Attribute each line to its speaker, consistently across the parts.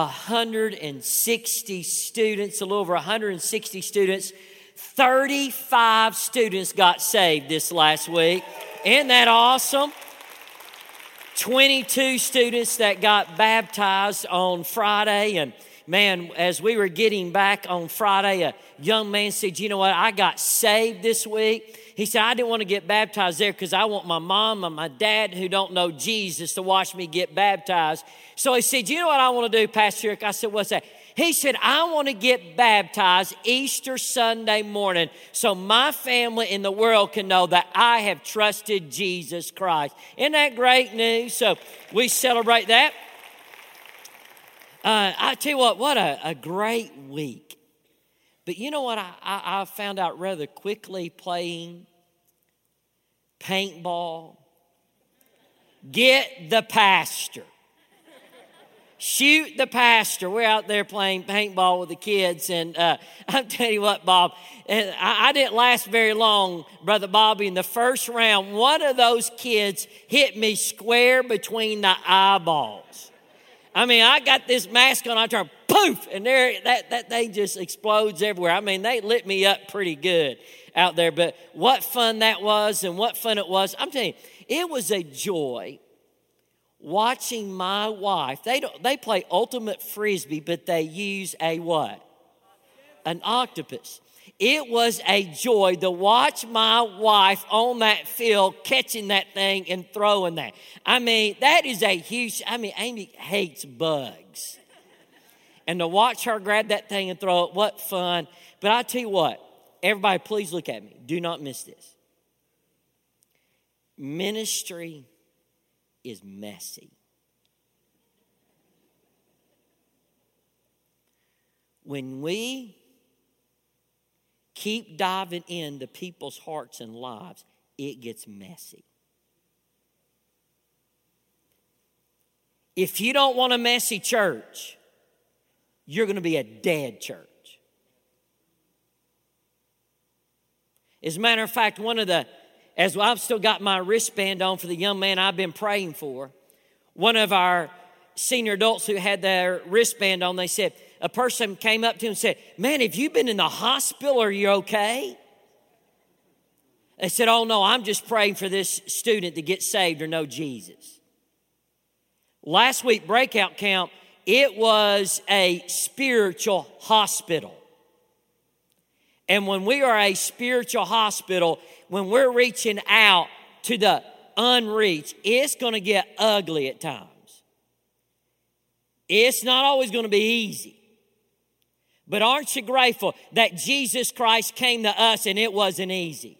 Speaker 1: 160 students, a little over 160 students. 35 students got saved this last week. Isn't that awesome? 22 students that got baptized on Friday. And man, as we were getting back on Friday, a young man said, You know what? I got saved this week. He said, I didn't want to get baptized there because I want my mom and my dad who don't know Jesus to watch me get baptized. So he said, You know what I want to do, Pastor Eric? I said, What's that? He said, I want to get baptized Easter Sunday morning so my family in the world can know that I have trusted Jesus Christ. Isn't that great news? So we celebrate that. Uh, I tell you what, what a, a great week. But you know what I, I, I found out rather quickly playing paintball? Get the pastor. Shoot the pastor. We're out there playing paintball with the kids. And uh, I'm telling you what, Bob, I, I didn't last very long, Brother Bobby. In the first round, one of those kids hit me square between the eyeballs. I mean, I got this mask on, I turn poof, and there that, that thing just explodes everywhere. I mean, they lit me up pretty good out there. But what fun that was and what fun it was. I'm telling you, it was a joy watching my wife. They don't they play ultimate frisbee, but they use a what? An octopus. It was a joy to watch my wife on that field catching that thing and throwing that. I mean, that is a huge, I mean, Amy hates bugs. And to watch her grab that thing and throw it, what fun. But I tell you what, everybody, please look at me. Do not miss this. Ministry is messy. When we keep diving into people's hearts and lives, it gets messy. If you don't want a messy church, you're going to be a dead church. As a matter of fact, one of the, as I've still got my wristband on for the young man I've been praying for, one of our senior adults who had their wristband on, they said, a person came up to him and said, Man, have you been in the hospital? Are you okay? They said, Oh, no, I'm just praying for this student to get saved or know Jesus. Last week, breakout camp, it was a spiritual hospital. And when we are a spiritual hospital, when we're reaching out to the unreached, it's going to get ugly at times. It's not always going to be easy. But aren't you grateful that Jesus Christ came to us and it wasn't easy?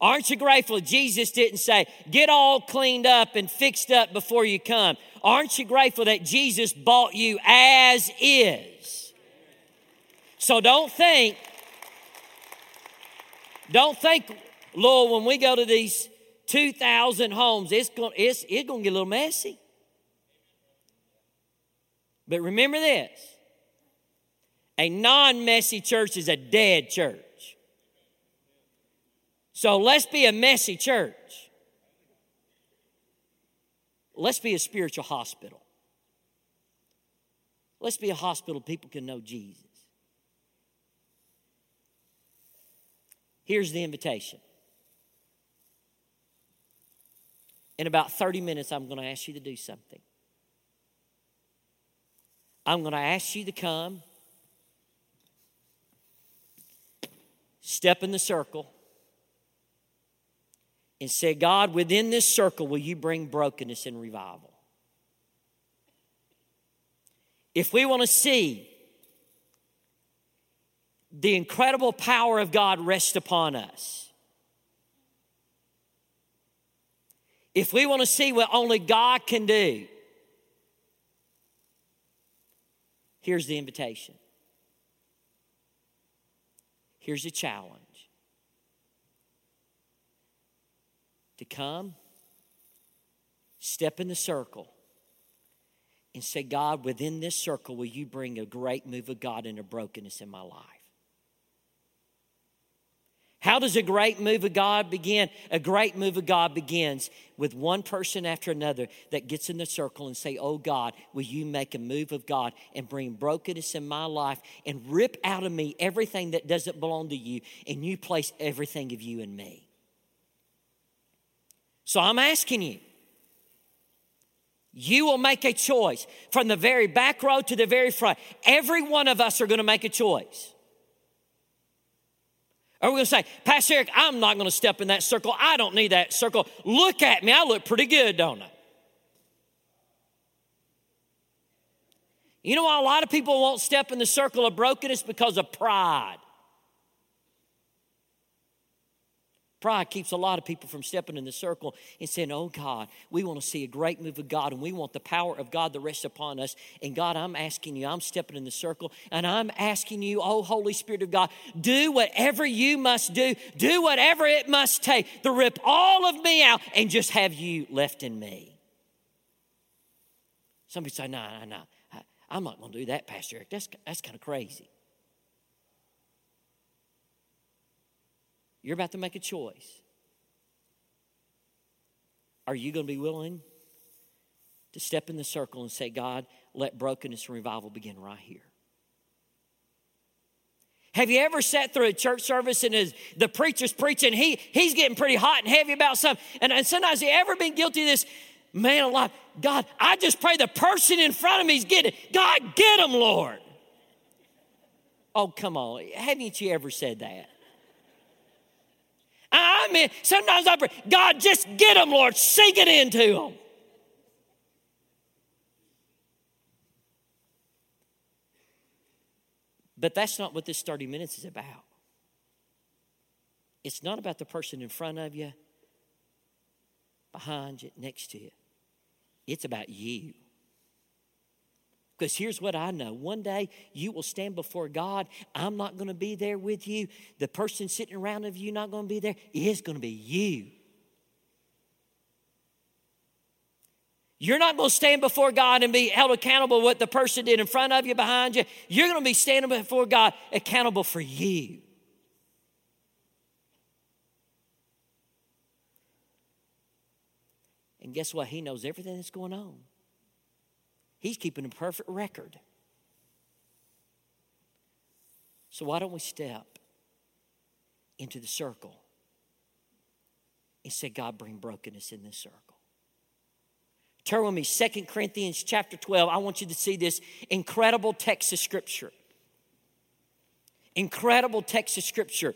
Speaker 1: Aren't you grateful Jesus didn't say, get all cleaned up and fixed up before you come? Aren't you grateful that Jesus bought you as is? So don't think, don't think, Lord, when we go to these 2,000 homes, it's going it's, it's to get a little messy. But remember this a non messy church is a dead church. So let's be a messy church. Let's be a spiritual hospital. Let's be a hospital people can know Jesus. Here's the invitation. In about 30 minutes, I'm going to ask you to do something. I'm going to ask you to come step in the circle and say, God, within this circle, will you bring brokenness and revival? If we want to see the incredible power of God rest upon us, if we want to see what only God can do, here's the invitation Here's a challenge to come, step in the circle, and say, God, within this circle, will you bring a great move of God a brokenness in my life? How does a great move of God begin? A great move of God begins with one person after another that gets in the circle and say, Oh God, will you make a move of God and bring brokenness in my life and rip out of me everything that doesn't belong to you and you place everything of you in me? So I'm asking you, you will make a choice from the very back row to the very front. Every one of us are going to make a choice. Are we going to say, Pastor Eric, I'm not going to step in that circle. I don't need that circle. Look at me. I look pretty good, don't I? You know why a lot of people won't step in the circle of brokenness? Because of pride. Pride keeps a lot of people from stepping in the circle and saying, Oh God, we want to see a great move of God and we want the power of God to rest upon us. And God, I'm asking you, I'm stepping in the circle and I'm asking you, Oh Holy Spirit of God, do whatever you must do, do whatever it must take to rip all of me out and just have you left in me. Somebody say, No, no, no. I'm not going to do that, Pastor Eric. That's, that's kind of crazy. You're about to make a choice. Are you going to be willing to step in the circle and say, God, let brokenness and revival begin right here? Have you ever sat through a church service and as the preacher's preaching, he, he's getting pretty hot and heavy about something? And, and sometimes you ever been guilty of this? Man alive, God, I just pray the person in front of me is getting it. God, get him, Lord. Oh, come on. Haven't you ever said that? I mean, sometimes I pray, God, just get them, Lord, sink it into them. But that's not what this 30 minutes is about. It's not about the person in front of you, behind you, next to you. It's about you. Because here's what I know one day you will stand before God. I'm not going to be there with you. The person sitting around of you not going to be there. It is going to be you. You're not going to stand before God and be held accountable what the person did in front of you, behind you. You're going to be standing before God accountable for you. And guess what? He knows everything that's going on. He's keeping a perfect record. So why don't we step into the circle and say, God, bring brokenness in this circle? Turn with me, Second Corinthians chapter 12. I want you to see this incredible text of scripture. Incredible text of scripture.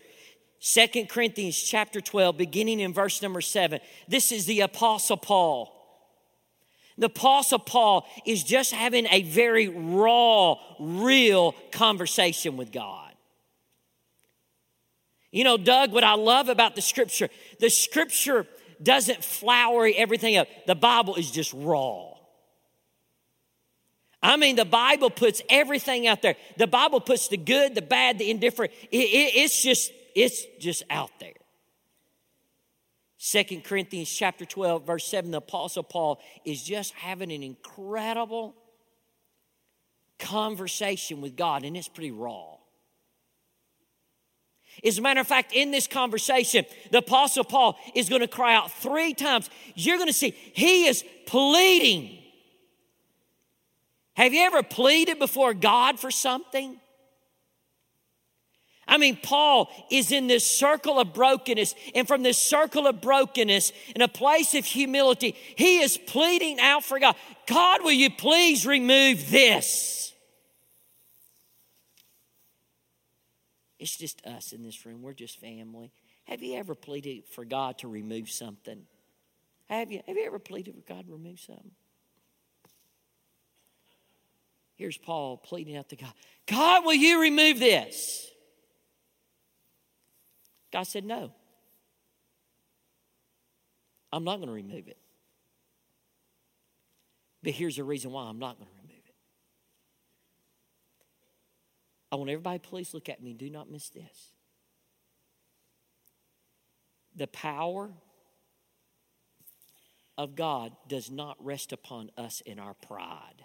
Speaker 1: Second Corinthians chapter 12, beginning in verse number 7. This is the Apostle Paul. The Apostle Paul is just having a very raw, real conversation with God. You know, Doug, what I love about the scripture, the scripture doesn't flowery everything up. The Bible is just raw. I mean, the Bible puts everything out there. The Bible puts the good, the bad, the indifferent. It, it, it's just, it's just out there. Second Corinthians chapter 12, verse 7, the Apostle Paul is just having an incredible conversation with God, and it's pretty raw. As a matter of fact, in this conversation, the Apostle Paul is going to cry out three times. You're going to see he is pleading. Have you ever pleaded before God for something? I mean, Paul is in this circle of brokenness, and from this circle of brokenness, in a place of humility, he is pleading out for God God, will you please remove this? It's just us in this room. We're just family. Have you ever pleaded for God to remove something? Have you? Have you ever pleaded for God to remove something? Here's Paul pleading out to God God, will you remove this? God said, No. I'm not going to remove it. But here's the reason why I'm not going to remove it. I want everybody, please look at me. Do not miss this. The power of God does not rest upon us in our pride.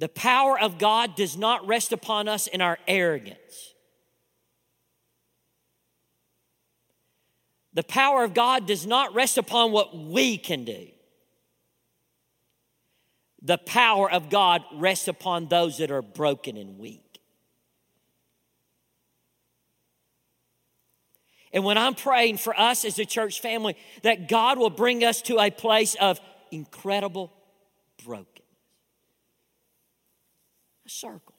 Speaker 1: The power of God does not rest upon us in our arrogance. The power of God does not rest upon what we can do. The power of God rests upon those that are broken and weak. And when I'm praying for us as a church family, that God will bring us to a place of incredible brokenness. Circle,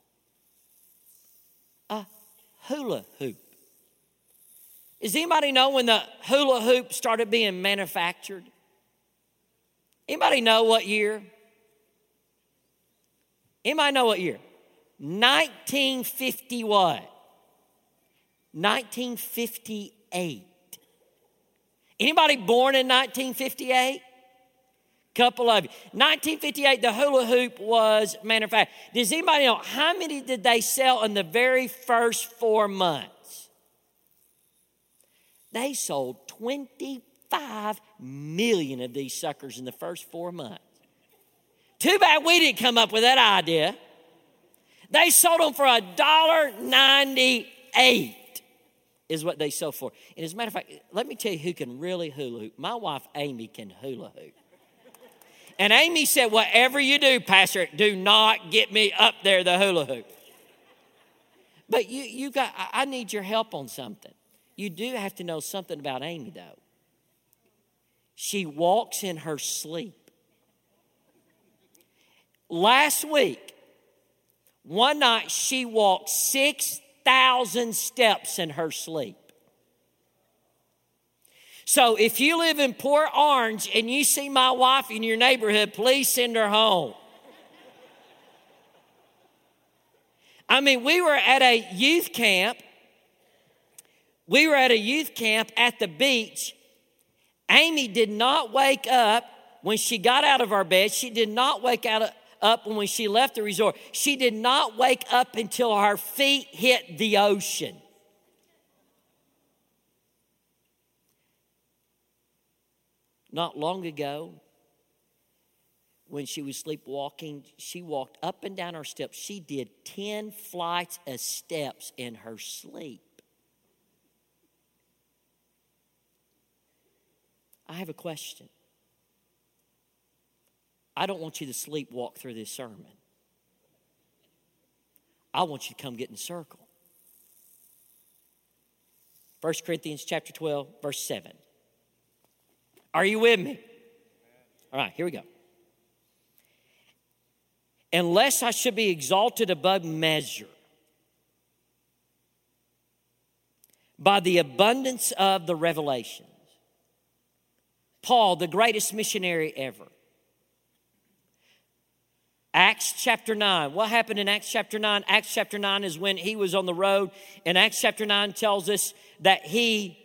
Speaker 1: a hula hoop. Does anybody know when the hula hoop started being manufactured? Anybody know what year? Anybody know what year? 1950 what? 1958. Anybody born in 1958? Couple of you. 1958, the hula hoop was manufactured. Does anybody know how many did they sell in the very first four months? They sold 25 million of these suckers in the first four months. Too bad we didn't come up with that idea. They sold them for a dollar ninety-eight is what they sell for. And as a matter of fact, let me tell you who can really hula hoop. My wife Amy can hula hoop. And Amy said, Whatever you do, Pastor, do not get me up there the hula hoop. But you, you got, I need your help on something. You do have to know something about Amy, though. She walks in her sleep. Last week, one night she walked 6,000 steps in her sleep. So if you live in Port Orange and you see my wife in your neighborhood, please send her home. I mean, we were at a youth camp. We were at a youth camp at the beach. Amy did not wake up when she got out of our bed. She did not wake out up when she left the resort. She did not wake up until her feet hit the ocean. Not long ago, when she was sleepwalking, she walked up and down her steps. She did 10 flights of steps in her sleep. I have a question. I don't want you to sleepwalk through this sermon. I want you to come get in the circle. 1 Corinthians chapter 12, verse 7. Are you with me? All right, here we go. Unless I should be exalted above measure by the abundance of the revelations. Paul, the greatest missionary ever, Acts chapter 9. What happened in Acts chapter 9? Acts chapter 9 is when he was on the road, and Acts chapter 9 tells us that he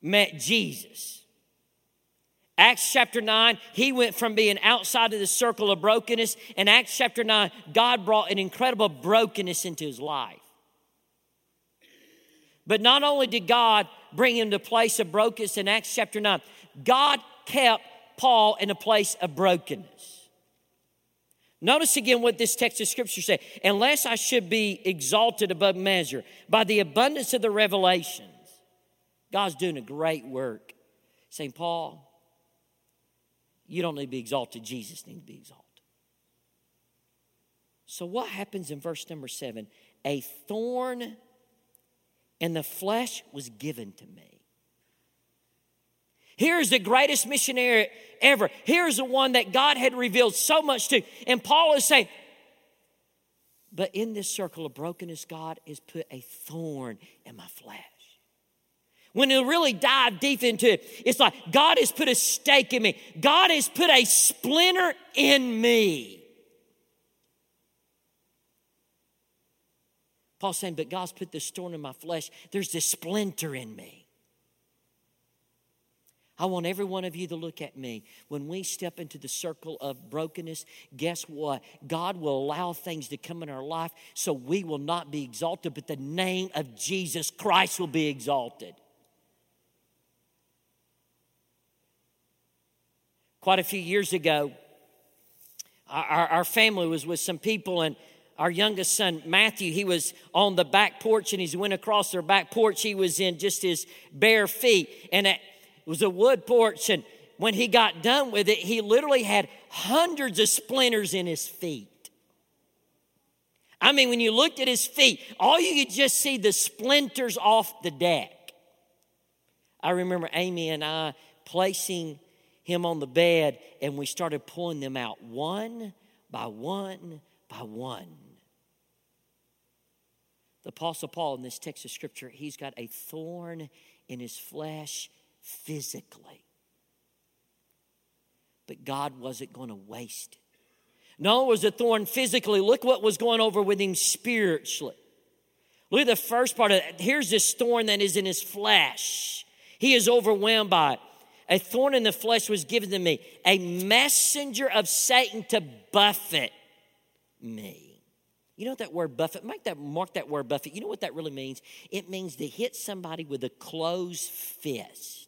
Speaker 1: met Jesus. Acts chapter 9, he went from being outside of the circle of brokenness. In Acts chapter 9, God brought an incredible brokenness into his life. But not only did God bring him to a place of brokenness in Acts chapter 9, God kept Paul in a place of brokenness. Notice again what this text of scripture says. Unless I should be exalted above measure by the abundance of the revelations, God's doing a great work. St. Paul, you don't need to be exalted, Jesus needs to be exalted. So, what happens in verse number seven? A thorn in the flesh was given to me. Here's the greatest missionary ever. Here's the one that God had revealed so much to. And Paul is saying, but in this circle of brokenness, God has put a thorn in my flesh. When you really dive deep into it, it's like God has put a stake in me, God has put a splinter in me. Paul's saying, but God's put this thorn in my flesh. There's this splinter in me. I want every one of you to look at me. When we step into the circle of brokenness, guess what? God will allow things to come in our life so we will not be exalted, but the name of Jesus Christ will be exalted. Quite a few years ago, our, our family was with some people, and our youngest son, Matthew, he was on the back porch and he went across their back porch. He was in just his bare feet, and it was a wood porch. And when he got done with it, he literally had hundreds of splinters in his feet. I mean, when you looked at his feet, all you could just see the splinters off the deck. I remember Amy and I placing him on the bed, and we started pulling them out one by one by one. The Apostle Paul in this text of Scripture, he's got a thorn in his flesh physically. But God wasn't going to waste it. No, it was a thorn physically. Look what was going over with him spiritually. Look at the first part of it. Here's this thorn that is in his flesh. He is overwhelmed by it. A thorn in the flesh was given to me, a messenger of Satan to buffet me. You know that word buffet, make that mark that word buffet. You know what that really means? It means to hit somebody with a closed fist.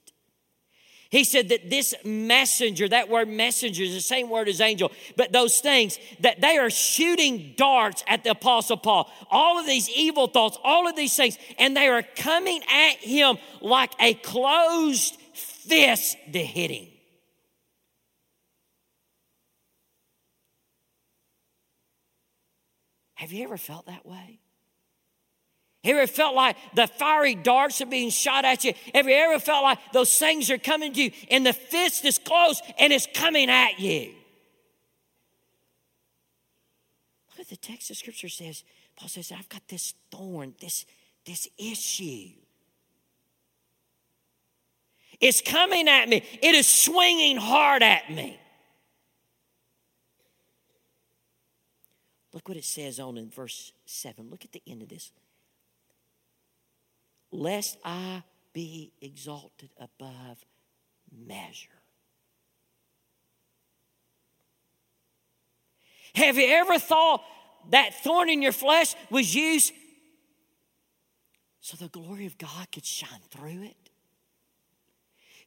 Speaker 1: He said that this messenger, that word messenger is the same word as angel, but those things that they are shooting darts at the apostle Paul. All of these evil thoughts, all of these things, and they are coming at him like a closed fist the hitting? Have you ever felt that way? Have you ever felt like the fiery darts are being shot at you? Have you ever felt like those things are coming to you and the fist is close and it's coming at you? Look at the text of scripture says, Paul says, I've got this thorn, this, this issue. It's coming at me. It is swinging hard at me. Look what it says on in verse 7. Look at the end of this. Lest I be exalted above measure. Have you ever thought that thorn in your flesh was used so the glory of God could shine through it?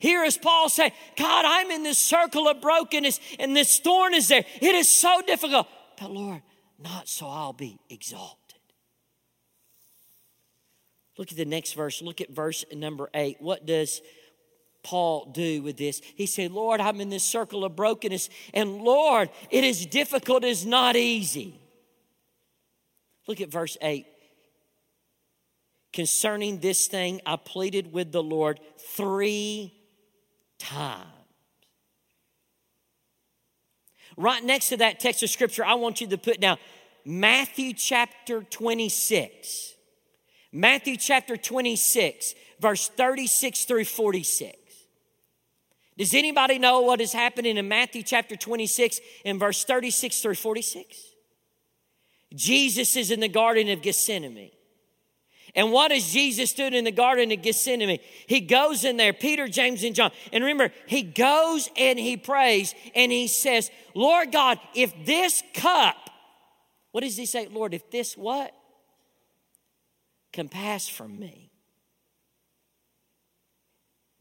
Speaker 1: Here is Paul saying, God, I'm in this circle of brokenness and this thorn is there. It is so difficult. But Lord, not so I'll be exalted. Look at the next verse. Look at verse number eight. What does Paul do with this? He said, Lord, I'm in this circle of brokenness, and Lord, it is difficult, it's not easy. Look at verse 8. Concerning this thing, I pleaded with the Lord three times. Right next to that text of scripture, I want you to put down Matthew chapter 26. Matthew chapter 26, verse 36 through 46. Does anybody know what is happening in Matthew chapter 26 in verse 36 through 46? Jesus is in the Garden of Gethsemane. And what does Jesus do in the Garden of Gethsemane? He goes in there, Peter, James, and John. And remember, he goes and he prays and he says, Lord God, if this cup, what does he say? Lord, if this what? Can pass from me.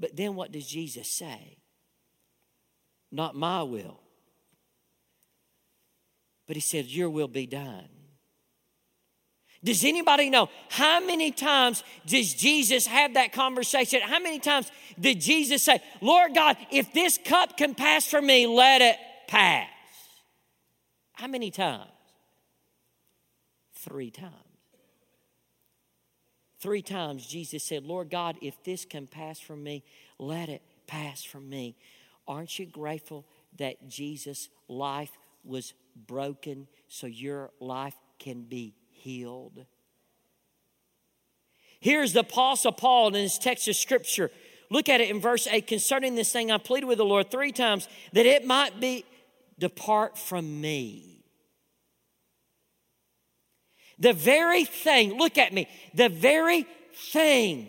Speaker 1: But then what does Jesus say? Not my will. But he said, Your will be done. Does anybody know how many times does Jesus have that conversation? How many times did Jesus say, Lord God, if this cup can pass from me, let it pass? How many times? Three times. Three times Jesus said, Lord God, if this can pass from me, let it pass from me. Aren't you grateful that Jesus' life was broken so your life can be healed. Here's the Apostle Paul in his text of Scripture. Look at it in verse 8 concerning this thing, I pleaded with the Lord three times that it might be depart from me. The very thing, look at me, the very thing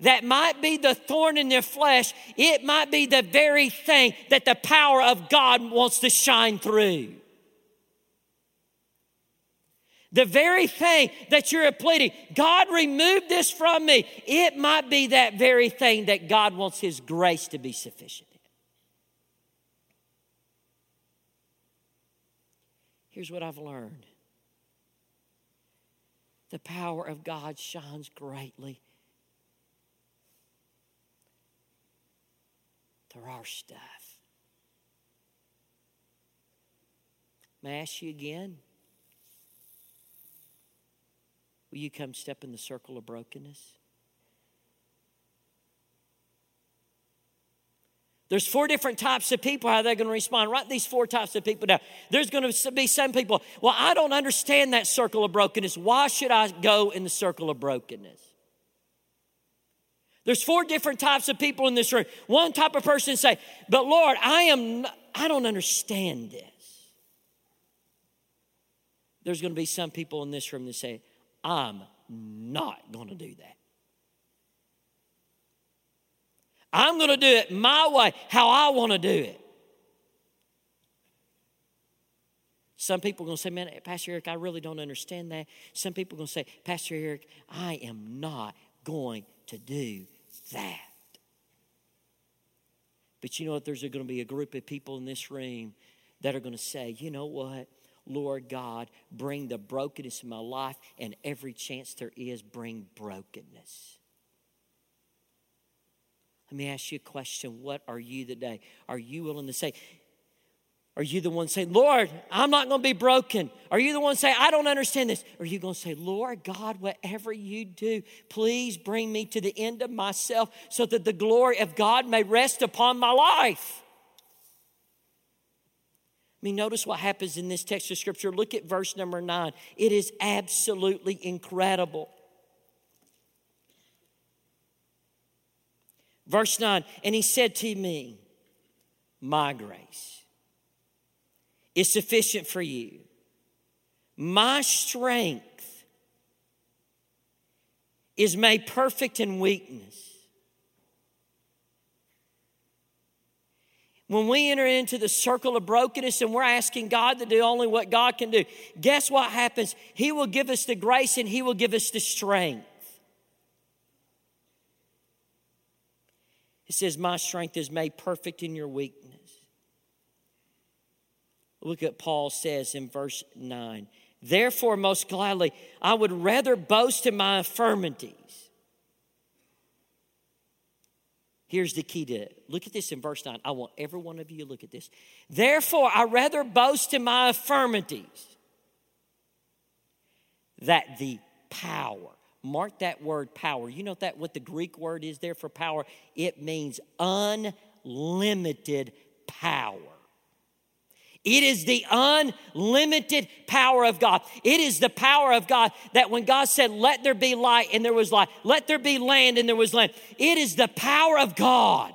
Speaker 1: that might be the thorn in their flesh, it might be the very thing that the power of God wants to shine through. The very thing that you're pleading, God, remove this from me. It might be that very thing that God wants His grace to be sufficient in. Here's what I've learned the power of God shines greatly through our stuff. May I ask you again? Will you come step in the circle of brokenness? There's four different types of people, how they're going to respond. Write these four types of people down. There's going to be some people, well, I don't understand that circle of brokenness. Why should I go in the circle of brokenness? There's four different types of people in this room. One type of person say, but Lord, I am, I don't understand this. There's going to be some people in this room that say, I'm not going to do that. I'm going to do it my way, how I want to do it. Some people are going to say, Man, Pastor Eric, I really don't understand that. Some people are going to say, Pastor Eric, I am not going to do that. But you know what? There's going to be a group of people in this room that are going to say, You know what? Lord God, bring the brokenness in my life, and every chance there is, bring brokenness. Let me ask you a question. What are you today? Are you willing to say, are you the one saying, Lord, I'm not going to be broken? Are you the one saying, I don't understand this? Are you going to say, Lord God, whatever you do, please bring me to the end of myself so that the glory of God may rest upon my life? Mean, notice what happens in this text of scripture. Look at verse number nine. It is absolutely incredible. Verse 9, and he said to me, My grace is sufficient for you. My strength is made perfect in weakness. When we enter into the circle of brokenness and we're asking God to do only what God can do, guess what happens? He will give us the grace and He will give us the strength. It says, My strength is made perfect in your weakness. Look at Paul says in verse 9. Therefore, most gladly, I would rather boast in my infirmities. Here's the key to it. Look at this in verse 9. I want every one of you to look at this. Therefore, I rather boast in my infirmities that the power Mark that word power. You know that what the Greek word is there for power? It means unlimited power. It is the unlimited power of God. It is the power of God that when God said, Let there be light, and there was light, let there be land, and there was land. It is the power of God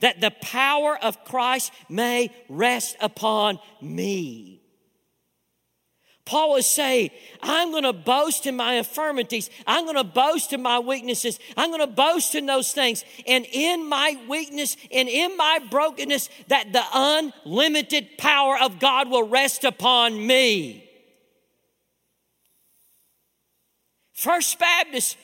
Speaker 1: that the power of Christ may rest upon me. Paul is saying, I'm going to boast in my infirmities. I'm going to boast in my weaknesses. I'm going to boast in those things. And in my weakness and in my brokenness, that the unlimited power of God will rest upon me. First Baptist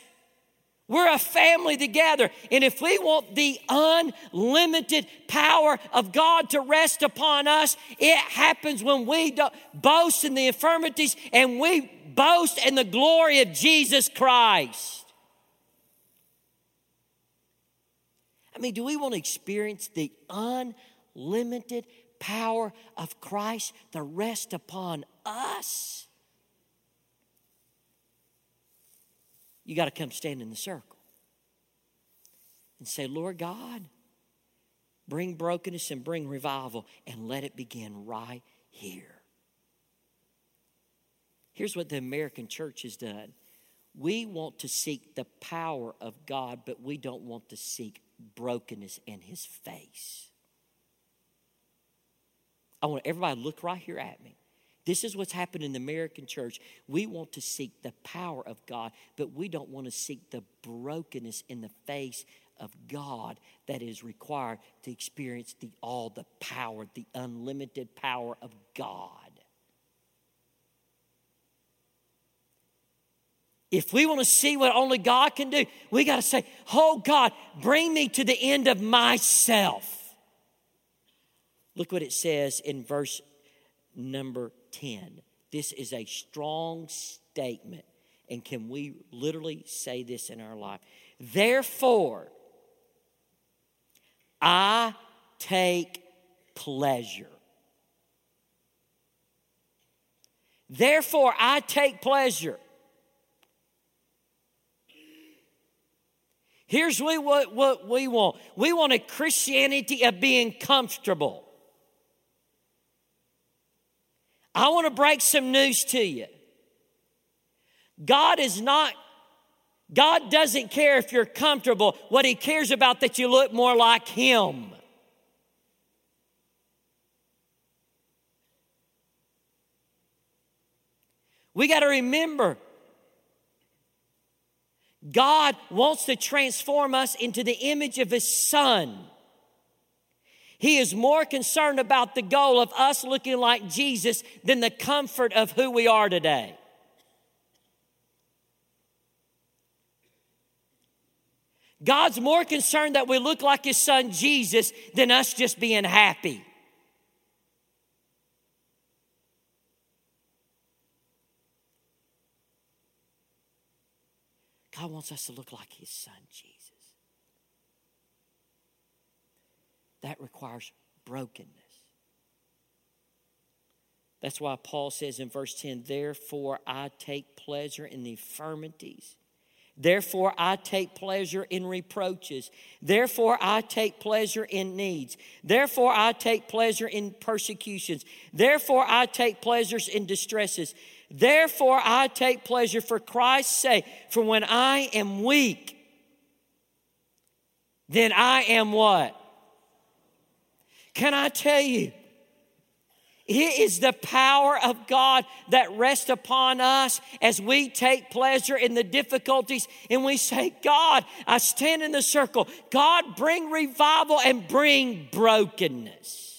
Speaker 1: we're a family together. And if we want the unlimited power of God to rest upon us, it happens when we boast in the infirmities and we boast in the glory of Jesus Christ. I mean, do we want to experience the unlimited power of Christ to rest upon us? You got to come stand in the circle and say, Lord God, bring brokenness and bring revival and let it begin right here. Here's what the American church has done we want to seek the power of God, but we don't want to seek brokenness in His face. I want everybody to look right here at me. This is what's happened in the American church. We want to seek the power of God, but we don't want to seek the brokenness in the face of God that is required to experience the all the power, the unlimited power of God. If we want to see what only God can do, we got to say, Oh God, bring me to the end of myself. Look what it says in verse number 10. This is a strong statement. And can we literally say this in our life? Therefore, I take pleasure. Therefore, I take pleasure. Here's what, what we want we want a Christianity of being comfortable. I want to break some news to you. God is not, God doesn't care if you're comfortable. What He cares about that you look more like Him. We got to remember God wants to transform us into the image of His Son. He is more concerned about the goal of us looking like Jesus than the comfort of who we are today. God's more concerned that we look like His Son Jesus than us just being happy. God wants us to look like His Son, Jesus. That requires brokenness. That's why Paul says in verse 10, Therefore I take pleasure in the infirmities. Therefore, I take pleasure in reproaches. Therefore, I take pleasure in needs. Therefore, I take pleasure in persecutions. Therefore, I take pleasures in distresses Therefore, I take pleasure for Christ's sake. For when I am weak, then I am what? Can I tell you? It is the power of God that rests upon us as we take pleasure in the difficulties and we say, God, I stand in the circle. God, bring revival and bring brokenness.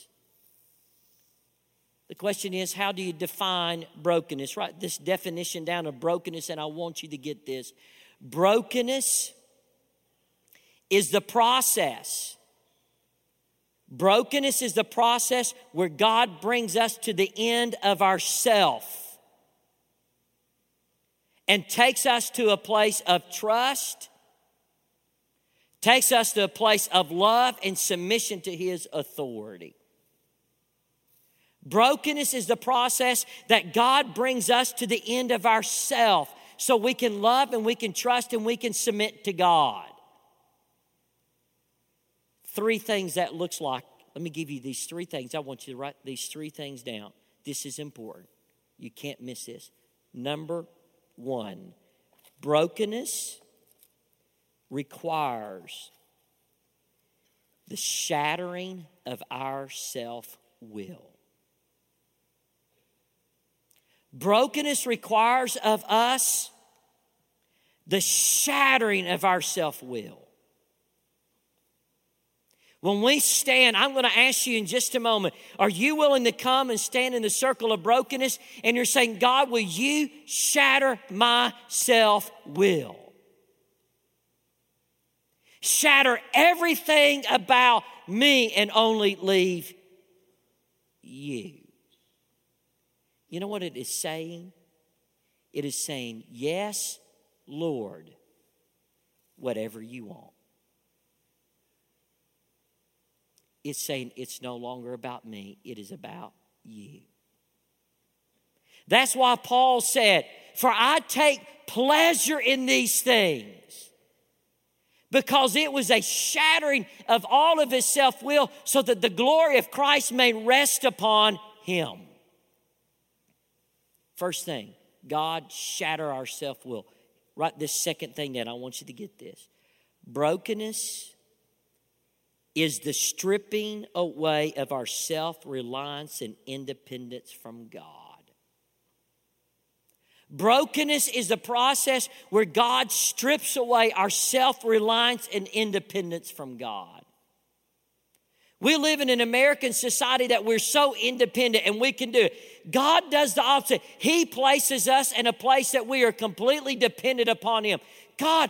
Speaker 1: The question is, how do you define brokenness? Write this definition down of brokenness, and I want you to get this. Brokenness is the process. Brokenness is the process where God brings us to the end of ourself and takes us to a place of trust, takes us to a place of love and submission to His authority. Brokenness is the process that God brings us to the end of ourself so we can love and we can trust and we can submit to God. Three things that looks like. Let me give you these three things. I want you to write these three things down. This is important. You can't miss this. Number one, brokenness requires the shattering of our self will. Brokenness requires of us the shattering of our self will. When we stand, I'm going to ask you in just a moment are you willing to come and stand in the circle of brokenness and you're saying, God, will you shatter my self will? Shatter everything about me and only leave you. You know what it is saying? It is saying, Yes, Lord, whatever you want. It's saying it's no longer about me, it is about you. That's why Paul said, For I take pleasure in these things. Because it was a shattering of all of his self will so that the glory of Christ may rest upon him. First thing, God shatter our self will. Write this second thing down. I want you to get this. Brokenness is the stripping away of our self reliance and independence from God. Brokenness is the process where God strips away our self reliance and independence from God. We live in an American society that we're so independent and we can do it. God does the opposite. He places us in a place that we are completely dependent upon Him. God,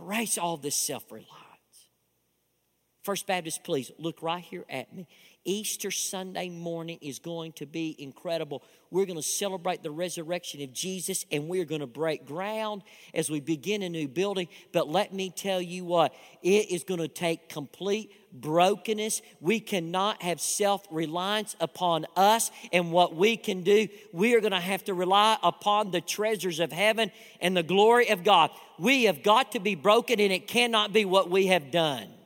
Speaker 1: erase all this self reliance. First Baptist, please look right here at me. Easter Sunday morning is going to be incredible. We're going to celebrate the resurrection of Jesus and we're going to break ground as we begin a new building. But let me tell you what, it is going to take complete brokenness. We cannot have self reliance upon us and what we can do. We are going to have to rely upon the treasures of heaven and the glory of God. We have got to be broken and it cannot be what we have done.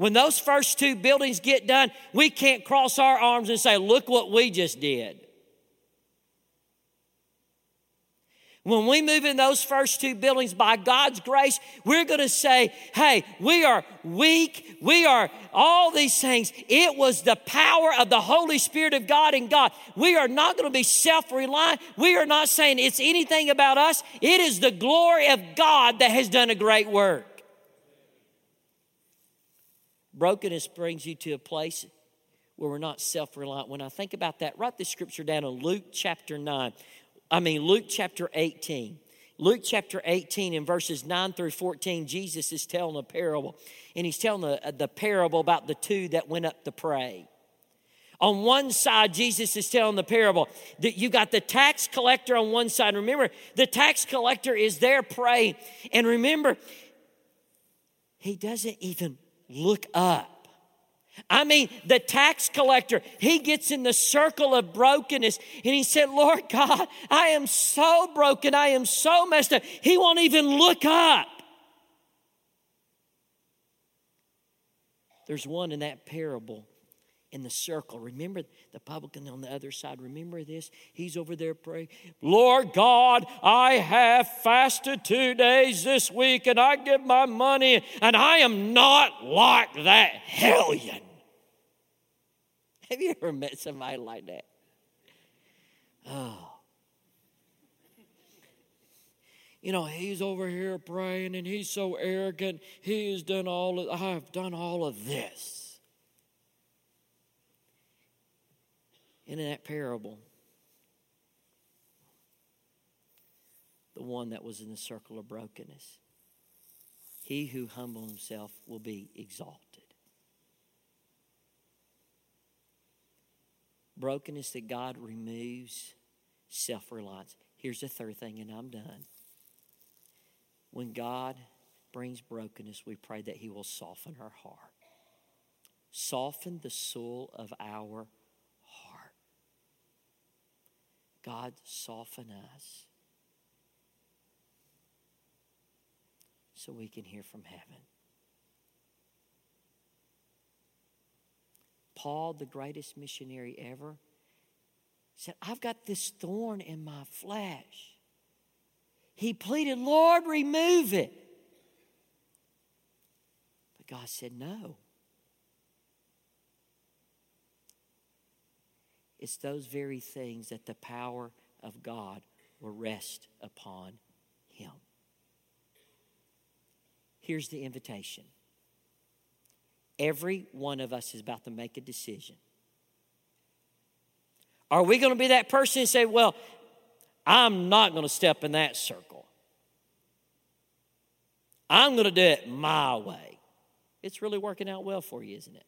Speaker 1: When those first two buildings get done, we can't cross our arms and say, Look what we just did. When we move in those first two buildings by God's grace, we're going to say, hey, we are weak. We are all these things. It was the power of the Holy Spirit of God and God. We are not going to be self reliant. We are not saying it's anything about us. It is the glory of God that has done a great work. Brokenness brings you to a place where we're not self reliant. When I think about that, write the scripture down in Luke chapter 9. I mean, Luke chapter 18. Luke chapter 18 in verses 9 through 14, Jesus is telling a parable. And he's telling the, the parable about the two that went up to pray. On one side, Jesus is telling the parable that you got the tax collector on one side. Remember, the tax collector is there praying. And remember, he doesn't even look up. I mean, the tax collector, he gets in the circle of brokenness and he said, Lord God, I am so broken. I am so messed up. He won't even look up. There's one in that parable in the circle. Remember the publican on the other side. Remember this? He's over there praying, Lord God, I have fasted two days this week and I give my money, and I am not like that hellion. Have you ever met somebody like that? Oh. You know, he's over here praying and he's so arrogant. He's done all of, I've done all of this. In that parable, the one that was in the circle of brokenness. He who humbles himself will be exalted. Brokenness that God removes, self reliance. Here's the third thing, and I'm done. When God brings brokenness, we pray that He will soften our heart. Soften the soul of our God, soften us so we can hear from heaven. Paul, the greatest missionary ever, said, I've got this thorn in my flesh. He pleaded, Lord, remove it. But God said, No. It's those very things that the power of God will rest upon him. Here's the invitation every one of us is about to make a decision. Are we going to be that person and say, Well, I'm not going to step in that circle? I'm going to do it my way. It's really working out well for you, isn't it?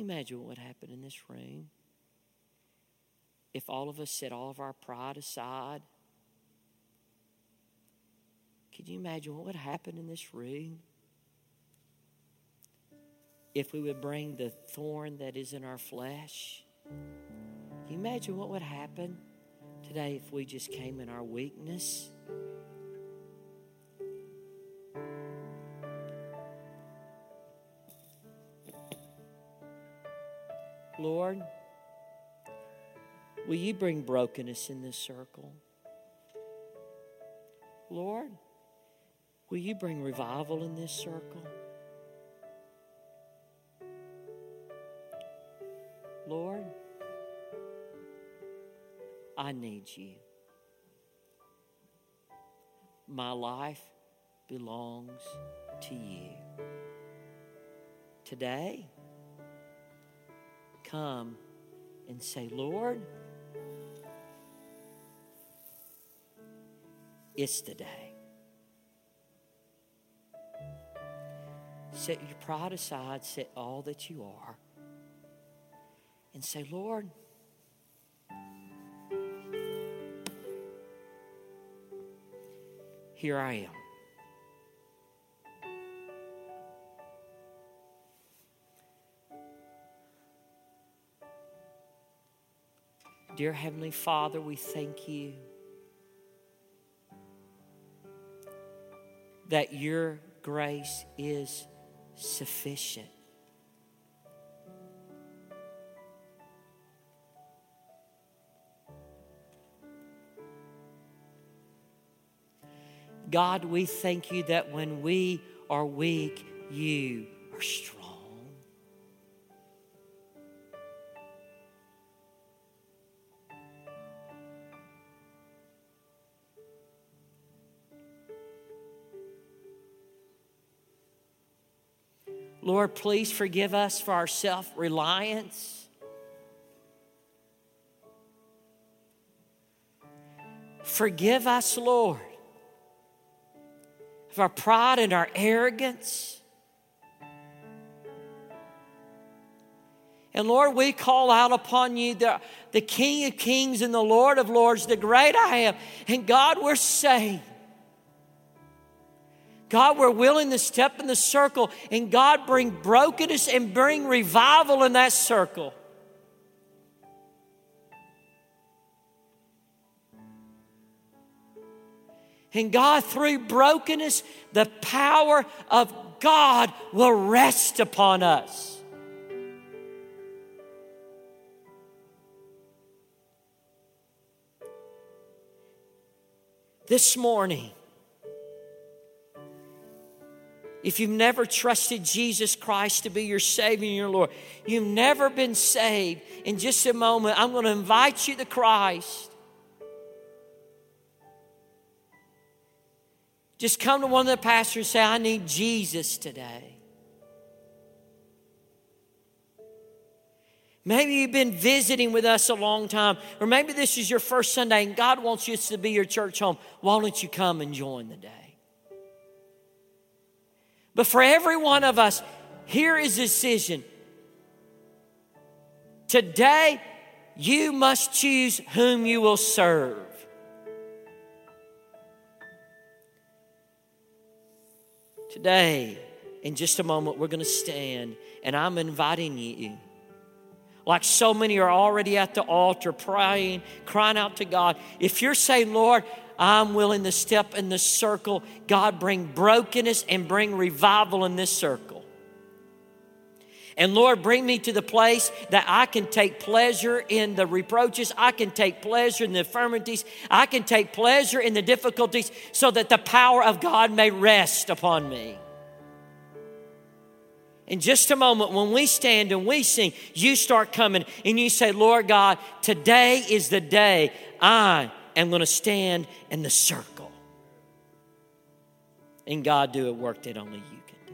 Speaker 1: Imagine what would happen in this room if all of us set all of our pride aside? Could you imagine what would happen in this room if we would bring the thorn that is in our flesh? Can you imagine what would happen today if we just came in our weakness? Lord, will you bring brokenness in this circle? Lord, will you bring revival in this circle? Lord, I need you. my life belongs to you. Today, come and say, Lord, it's the day. Set your pride aside, set all that you are, and say, Lord, here I am. Dear Heavenly Father, we thank you that your grace is sufficient. God, we thank you that when we are weak, you are strong. Lord, please forgive us for our self reliance. Forgive us, Lord, of our pride and our arrogance. And Lord, we call out upon you, the, the King of Kings and the Lord of Lords, the great I am. And God, we're saying, God, we're willing to step in the circle and God bring brokenness and bring revival in that circle. And God, through brokenness, the power of God will rest upon us. This morning, if you've never trusted Jesus Christ to be your Savior and your Lord, you've never been saved, in just a moment, I'm going to invite you to Christ. Just come to one of the pastors and say, I need Jesus today. Maybe you've been visiting with us a long time, or maybe this is your first Sunday and God wants you to be your church home. Why don't you come and join the day? But for every one of us, here is a decision. Today, you must choose whom you will serve. Today, in just a moment, we're going to stand, and I'm inviting you. Like so many are already at the altar praying, crying out to God. If you're saying, Lord, I'm willing to step in the circle. God, bring brokenness and bring revival in this circle. And Lord, bring me to the place that I can take pleasure in the reproaches. I can take pleasure in the infirmities. I can take pleasure in the difficulties so that the power of God may rest upon me. In just a moment, when we stand and we sing, you start coming and you say, Lord God, today is the day I am going to stand in the circle. And God do a work that only you can do.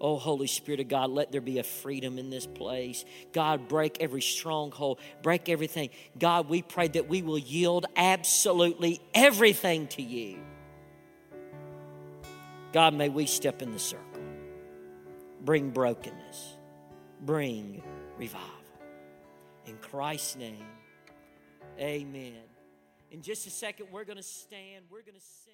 Speaker 1: Oh, Holy Spirit of God, let there be a freedom in this place. God, break every stronghold, break everything. God, we pray that we will yield absolutely everything to you. God, may we step in the circle, bring brokenness, bring revival. In Christ's name. Amen. In just a second, we're going to stand. We're going to.